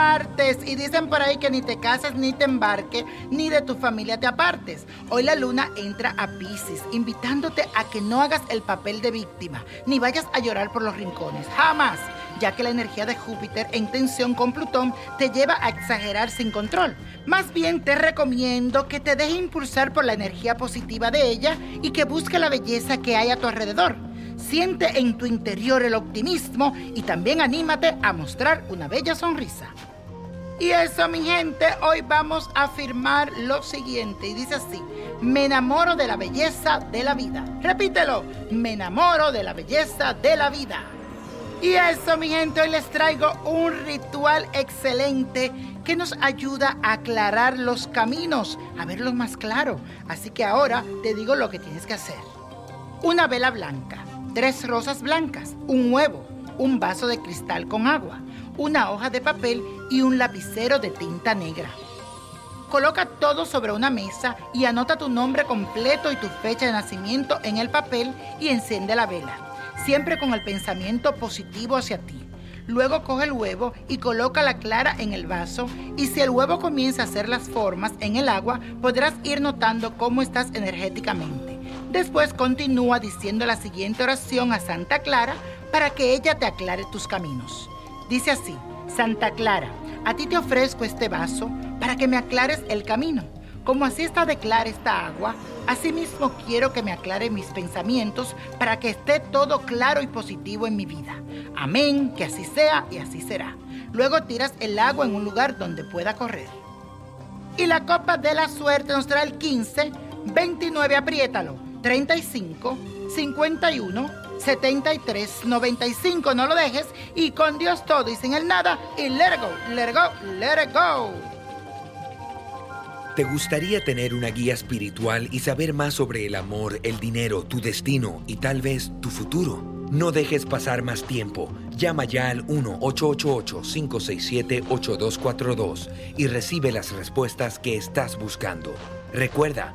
partes. Y dicen por ahí que ni te cases, ni te embarques, ni de tu familia te apartes. Hoy la luna entra a Pisces, invitándote a que no hagas el papel de víctima, ni vayas a llorar por los rincones. Jamás, ya que la energía de Júpiter en tensión con Plutón te lleva a exagerar sin control. Más bien te recomiendo que te dejes impulsar por la energía positiva de ella y que busque la belleza que hay a tu alrededor. Siente en tu interior el optimismo y también anímate a mostrar una bella sonrisa. Y eso, mi gente, hoy vamos a afirmar lo siguiente. Y dice así, me enamoro de la belleza de la vida. Repítelo, me enamoro de la belleza de la vida. Y eso, mi gente, hoy les traigo un ritual excelente que nos ayuda a aclarar los caminos, a verlos más claro. Así que ahora te digo lo que tienes que hacer. Una vela blanca, tres rosas blancas, un huevo, un vaso de cristal con agua, una hoja de papel y un lapicero de tinta negra. Coloca todo sobre una mesa y anota tu nombre completo y tu fecha de nacimiento en el papel y enciende la vela siempre con el pensamiento positivo hacia ti. Luego coge el huevo y coloca la clara en el vaso y si el huevo comienza a hacer las formas en el agua, podrás ir notando cómo estás energéticamente. Después continúa diciendo la siguiente oración a Santa Clara para que ella te aclare tus caminos. Dice así, Santa Clara, a ti te ofrezco este vaso para que me aclares el camino. Como así está de clara esta agua, Asimismo, quiero que me aclare mis pensamientos para que esté todo claro y positivo en mi vida. Amén, que así sea y así será. Luego tiras el agua en un lugar donde pueda correr. Y la copa de la suerte nos trae el 15, 29, apriétalo, 35, 51, 73, 95, no lo dejes. Y con Dios todo y sin el nada. Y let it go, let go, let it go. ¿Te gustaría tener una guía espiritual y saber más sobre el amor, el dinero, tu destino y tal vez tu futuro? No dejes pasar más tiempo. Llama ya al 1-888-567-8242 y recibe las respuestas que estás buscando. Recuerda,